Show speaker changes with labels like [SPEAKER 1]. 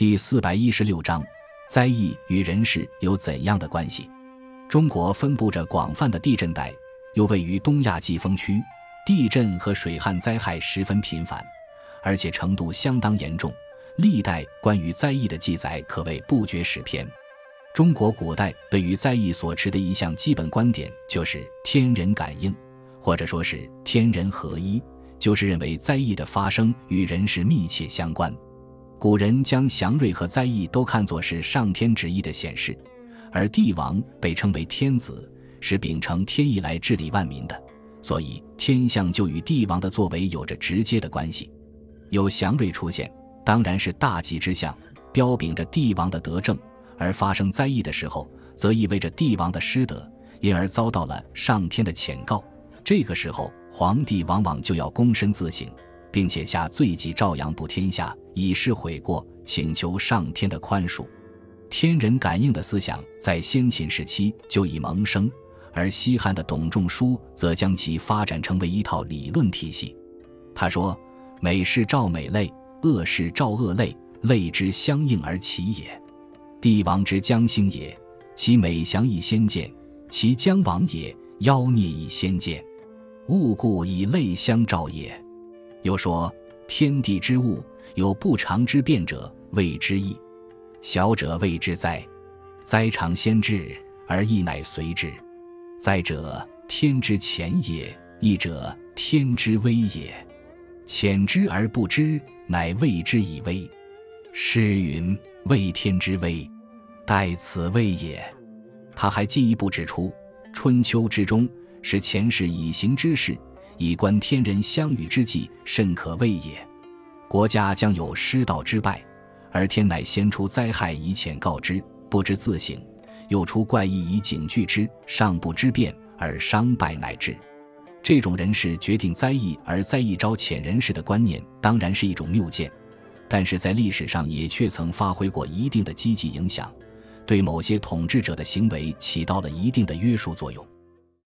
[SPEAKER 1] 第四百一十六章：灾异与人事有怎样的关系？中国分布着广泛的地震带，又位于东亚季风区，地震和水旱灾害十分频繁，而且程度相当严重。历代关于灾异的记载可谓不绝史篇。中国古代对于灾异所持的一项基本观点就是天人感应，或者说是天人合一，就是认为灾异的发生与人事密切相关。古人将祥瑞和灾异都看作是上天旨意的显示，而帝王被称为天子，是秉承天意来治理万民的，所以天象就与帝王的作为有着直接的关系。有祥瑞出现，当然是大吉之象，标炳着帝王的德政；而发生灾异的时候，则意味着帝王的失德，因而遭到了上天的谴告。这个时候，皇帝往往就要躬身自省。并且下罪己诏扬布天下，以示悔过，请求上天的宽恕。天人感应的思想在先秦时期就已萌生，而西汉的董仲舒则将其发展成为一套理论体系。他说：“美事照美类，恶事照恶类，类之相应而起也。帝王之将兴也，其美祥亦先见；其将亡也，妖孽亦先见。物故以类相照也。”又说：“天地之物，有不常之变者，谓之易；小者谓之灾。灾常先至，而易乃随之。灾者，天之潜也；易者，天之微也。潜之而不知，乃谓之以微。诗云：‘谓天之威，待此谓也。’他还进一步指出，春秋之中是前世已行之事。”以观天人相与之际，甚可畏也。国家将有失道之败，而天乃先出灾害以遣告之，不知自省；又出怪异以警惧之，尚不知变而伤败乃至。这种人事决定灾异，而灾异招遣人事的观念，当然是一种谬见，但是在历史上也确曾发挥过一定的积极影响，对某些统治者的行为起到了一定的约束作用。